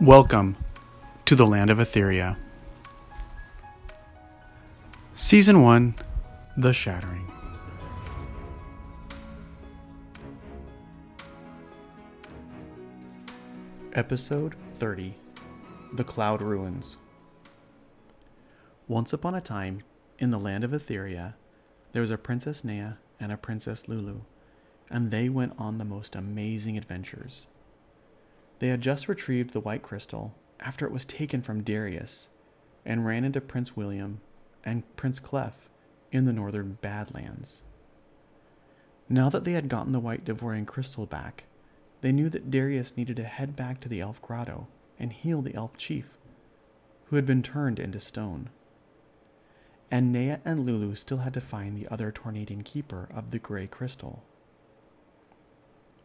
Welcome to the land of Atheria. Season 1 The Shattering. Episode 30 The Cloud Ruins. Once upon a time, in the land of Atheria, there was a Princess Nea and a Princess Lulu, and they went on the most amazing adventures. They had just retrieved the white crystal after it was taken from Darius and ran into Prince William and Prince Clef in the northern Badlands. Now that they had gotten the white Devorian crystal back, they knew that Darius needed to head back to the elf grotto and heal the elf chief, who had been turned into stone. And Nea and Lulu still had to find the other Tornadian keeper of the gray crystal.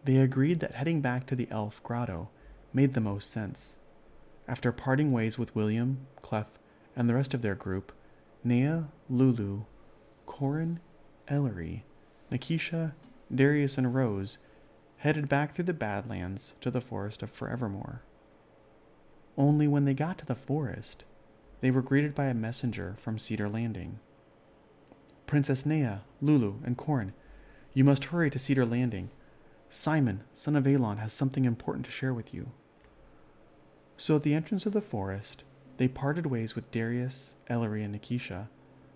They agreed that heading back to the elf grotto made the most sense. After parting ways with William, Clef, and the rest of their group, Nea, Lulu, Corin, Ellery, Nikisha, Darius, and Rose headed back through the Badlands to the Forest of Forevermore. Only when they got to the forest, they were greeted by a messenger from Cedar Landing. Princess Nea, Lulu, and Corin, you must hurry to Cedar Landing. Simon, son of Elon, has something important to share with you. So at the entrance of the forest, they parted ways with Darius, Ellery, and Nikisha,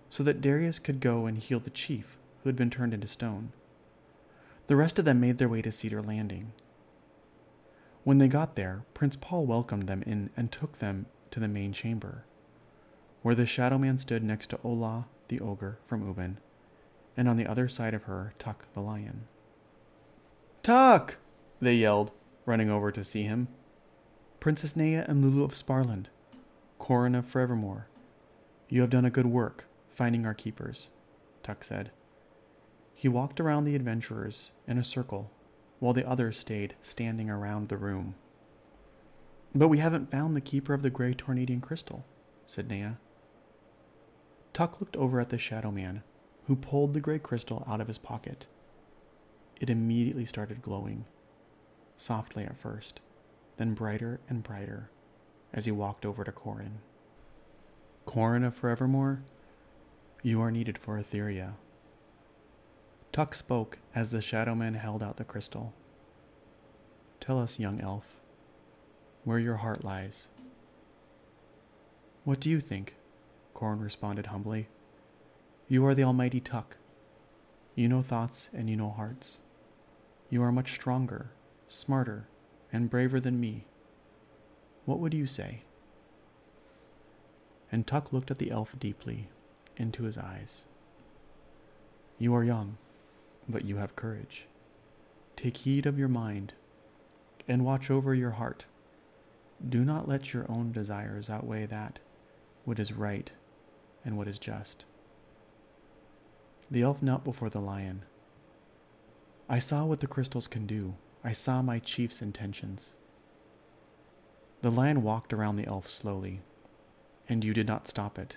so that Darius could go and heal the chief who had been turned into stone. The rest of them made their way to Cedar Landing. When they got there, Prince Paul welcomed them in and took them to the main chamber, where the Shadow Man stood next to Ola, the ogre from Ubin, and on the other side of her, Tuck the lion. Tuck! they yelled, running over to see him. Princess Nea and Lulu of Sparland, Corin of Forevermore, you have done a good work finding our keepers, Tuck said. He walked around the adventurers in a circle while the others stayed standing around the room. But we haven't found the keeper of the gray Tornadian crystal, said Nea. Tuck looked over at the Shadow Man, who pulled the gray crystal out of his pocket. It immediately started glowing, softly at first, then brighter and brighter as he walked over to Corin. Corin of Forevermore, you are needed for Atheria, Tuck spoke as the Shadow Man held out the crystal. Tell us, young elf, where your heart lies. What do you think? Corin responded humbly. You are the almighty Tuck. You know thoughts and you know hearts. You are much stronger, smarter, and braver than me. What would you say? And Tuck looked at the elf deeply into his eyes. You are young but you have courage. Take heed of your mind and watch over your heart. Do not let your own desires outweigh that what is right and what is just. The elf knelt before the lion. I saw what the crystals can do. I saw my chief's intentions. The lion walked around the elf slowly, and you did not stop it.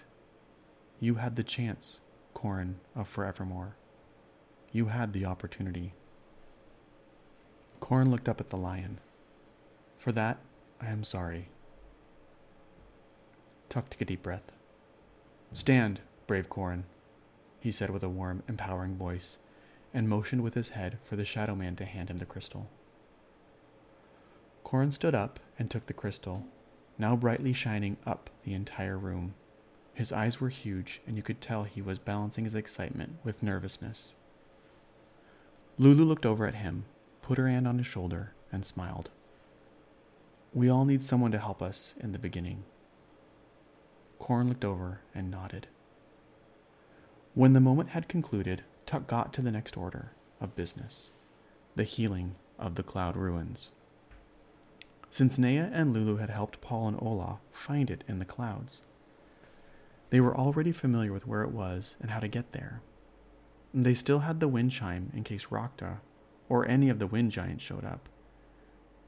You had the chance, Corin of Forevermore. You had the opportunity. Corin looked up at the lion. For that, I am sorry. Tuck took a deep breath. Stand, brave Corin, he said with a warm, empowering voice, and motioned with his head for the Shadow Man to hand him the crystal. Corin stood up and took the crystal, now brightly shining up the entire room. His eyes were huge, and you could tell he was balancing his excitement with nervousness. Lulu looked over at him, put her hand on his shoulder, and smiled. We all need someone to help us in the beginning. Corin looked over and nodded. When the moment had concluded, Tuck got to the next order of business the healing of the cloud ruins. Since Nea and Lulu had helped Paul and Ola find it in the clouds, they were already familiar with where it was and how to get there. They still had the wind chime in case Rakta or any of the wind giants showed up.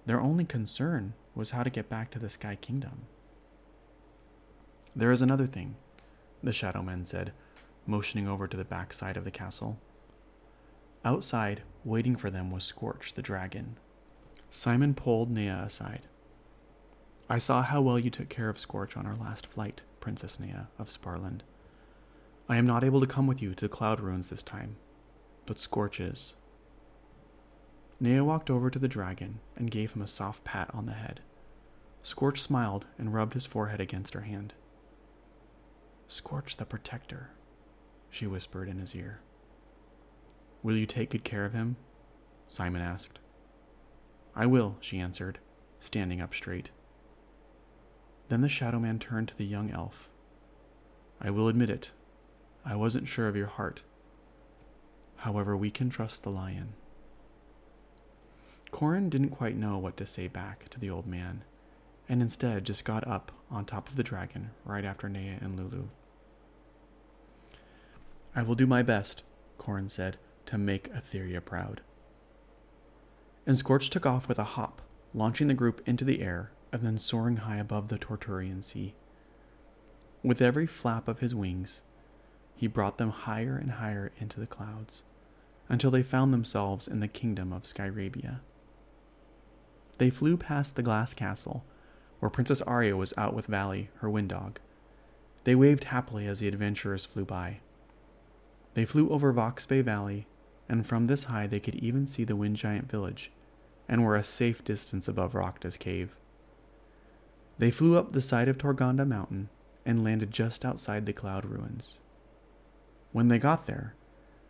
Their only concern was how to get back to the Sky Kingdom. There is another thing, the Shadow Man said, motioning over to the back side of the castle. Outside, waiting for them, was Scorch the dragon. Simon pulled Nea aside. I saw how well you took care of Scorch on our last flight, Princess Nea of Sparland. I am not able to come with you to the Cloud Ruins this time, but Scorch is. Nea walked over to the dragon and gave him a soft pat on the head. Scorch smiled and rubbed his forehead against her hand. Scorch the Protector, she whispered in his ear. Will you take good care of him? Simon asked. I will, she answered, standing up straight. Then the Shadow Man turned to the young elf. I will admit it. I wasn't sure of your heart. However, we can trust the lion. Corin didn't quite know what to say back to the old man, and instead just got up on top of the dragon right after Nea and Lulu. I will do my best, Corin said, to make Atheria proud. And Scorch took off with a hop, launching the group into the air and then soaring high above the Torturian Sea. With every flap of his wings, he brought them higher and higher into the clouds, until they found themselves in the kingdom of Skyrabia. They flew past the glass castle, where Princess Arya was out with Valley, her wind dog. They waved happily as the adventurers flew by. They flew over Vox Bay Valley, and from this high they could even see the Wind Giant village, and were a safe distance above Rokta's cave. They flew up the side of Torganda Mountain and landed just outside the cloud ruins. When they got there,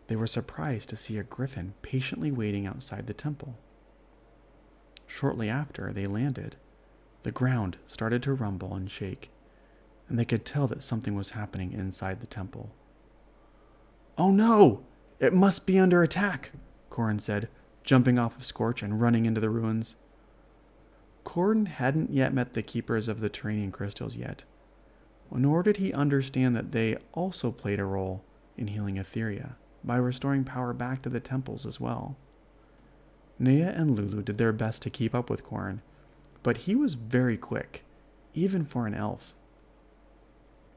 they were surprised to see a griffin patiently waiting outside the temple. Shortly after they landed, the ground started to rumble and shake, and they could tell that something was happening inside the temple. Oh no! It must be under attack, Corin said, jumping off of Scorch and running into the ruins. Corin hadn't yet met the keepers of the Terranian crystals yet, nor did he understand that they also played a role in healing Atheria by restoring power back to the temples as well. Nea and Lulu did their best to keep up with Corin, but he was very quick, even for an elf.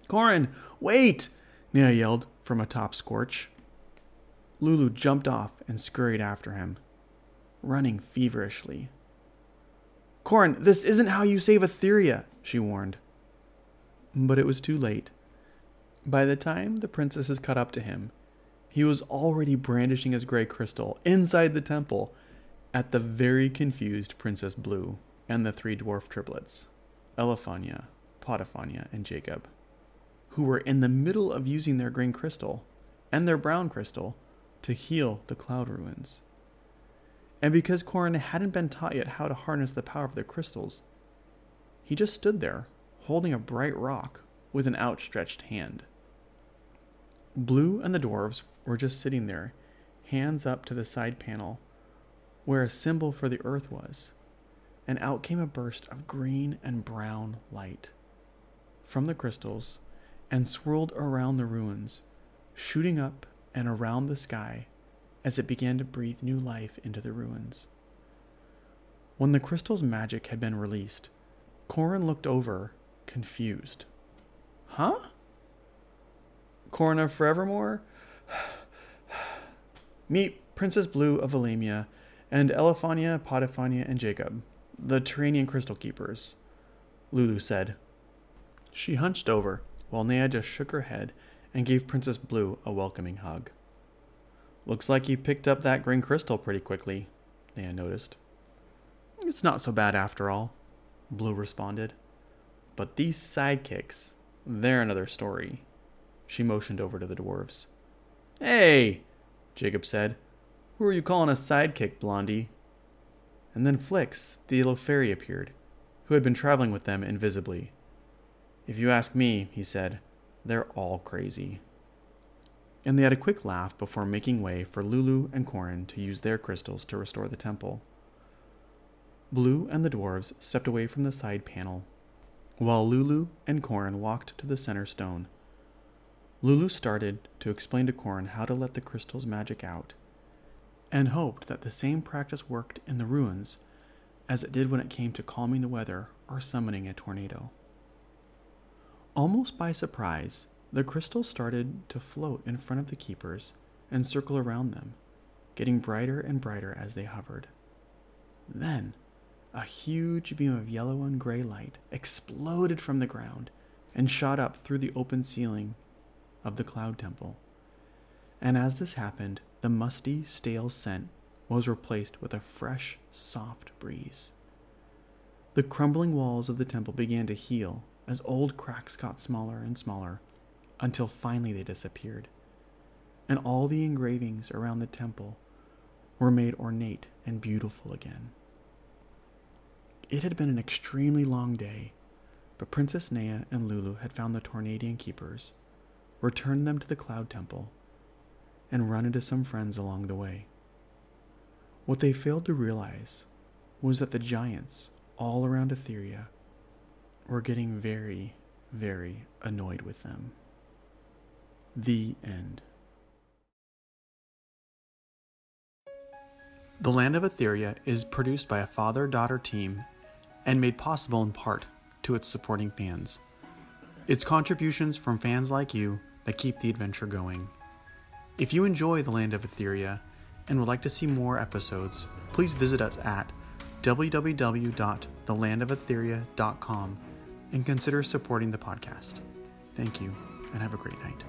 Corin, wait! Nea yelled from atop Scorch. Lulu jumped off and scurried after him, running feverishly. Corin, this isn't how you save Atheria, she warned. But it was too late. By the time the princesses caught up to him, he was already brandishing his gray crystal inside the temple at the very confused Princess Blue and the three dwarf triplets, Elefania, Potiphania, and Jacob, who were in the middle of using their green crystal and their brown crystal to heal the cloud ruins. And because Corin hadn't been taught yet how to harness the power of the crystals, he just stood there, holding a bright rock with an outstretched hand. Blue and the dwarves were just sitting there, hands up to the side panel, where a symbol for the earth was, and out came a burst of green and brown light from the crystals and swirled around the ruins, shooting up and around the sky as it began to breathe new life into the ruins. When the crystal's magic had been released, Corin looked over, confused. Huh? Corin of Forevermore? Meet Princess Blue of Valamia and Elefania, Potiphania, and Jacob, the Terranian Crystal Keepers, Lulu said. She hunched over, while Nea just shook her head and gave Princess Blue a welcoming hug. Looks like you picked up that green crystal pretty quickly, Nea noticed. It's not so bad after all, Blue responded. But these sidekicks, they're another story. She motioned over to the dwarves. Hey, Jacob said. Who are you calling a sidekick, Blondie? And then Flix, the yellow fairy, appeared, who had been traveling with them invisibly. If you ask me, he said, they're all crazy. And they had a quick laugh before making way for Lulu and Corin to use their crystals to restore the temple. Blue and the dwarves stepped away from the side panel, while Lulu and Corin walked to the center stone. Lulu started to explain to Corin how to let the crystal's magic out, and hoped that the same practice worked in the ruins as it did when it came to calming the weather or summoning a tornado. Almost by surprise, the crystals started to float in front of the keepers and circle around them, getting brighter and brighter as they hovered. Then, a huge beam of yellow and gray light exploded from the ground and shot up through the open ceiling of the Cloud Temple. And as this happened, the musty, stale scent was replaced with a fresh, soft breeze. The crumbling walls of the temple began to heal as old cracks got smaller and smaller until finally they disappeared. And all the engravings around the temple were made ornate and beautiful again. It had been an extremely long day, but Princess Nea and Lulu had found the Tornadian keepers, returned them to the Cloud Temple, and run into some friends along the way. What they failed to realize was that the giants all around Atheria were getting very, very annoyed with them. The end. The Land of Atheria is produced by a father daughter team and made possible in part to its supporting fans. It's contributions from fans like you that keep the adventure going. If you enjoy The Land of Atheria and would like to see more episodes, please visit us at www.thelandofatheria.com and consider supporting the podcast. Thank you and have a great night.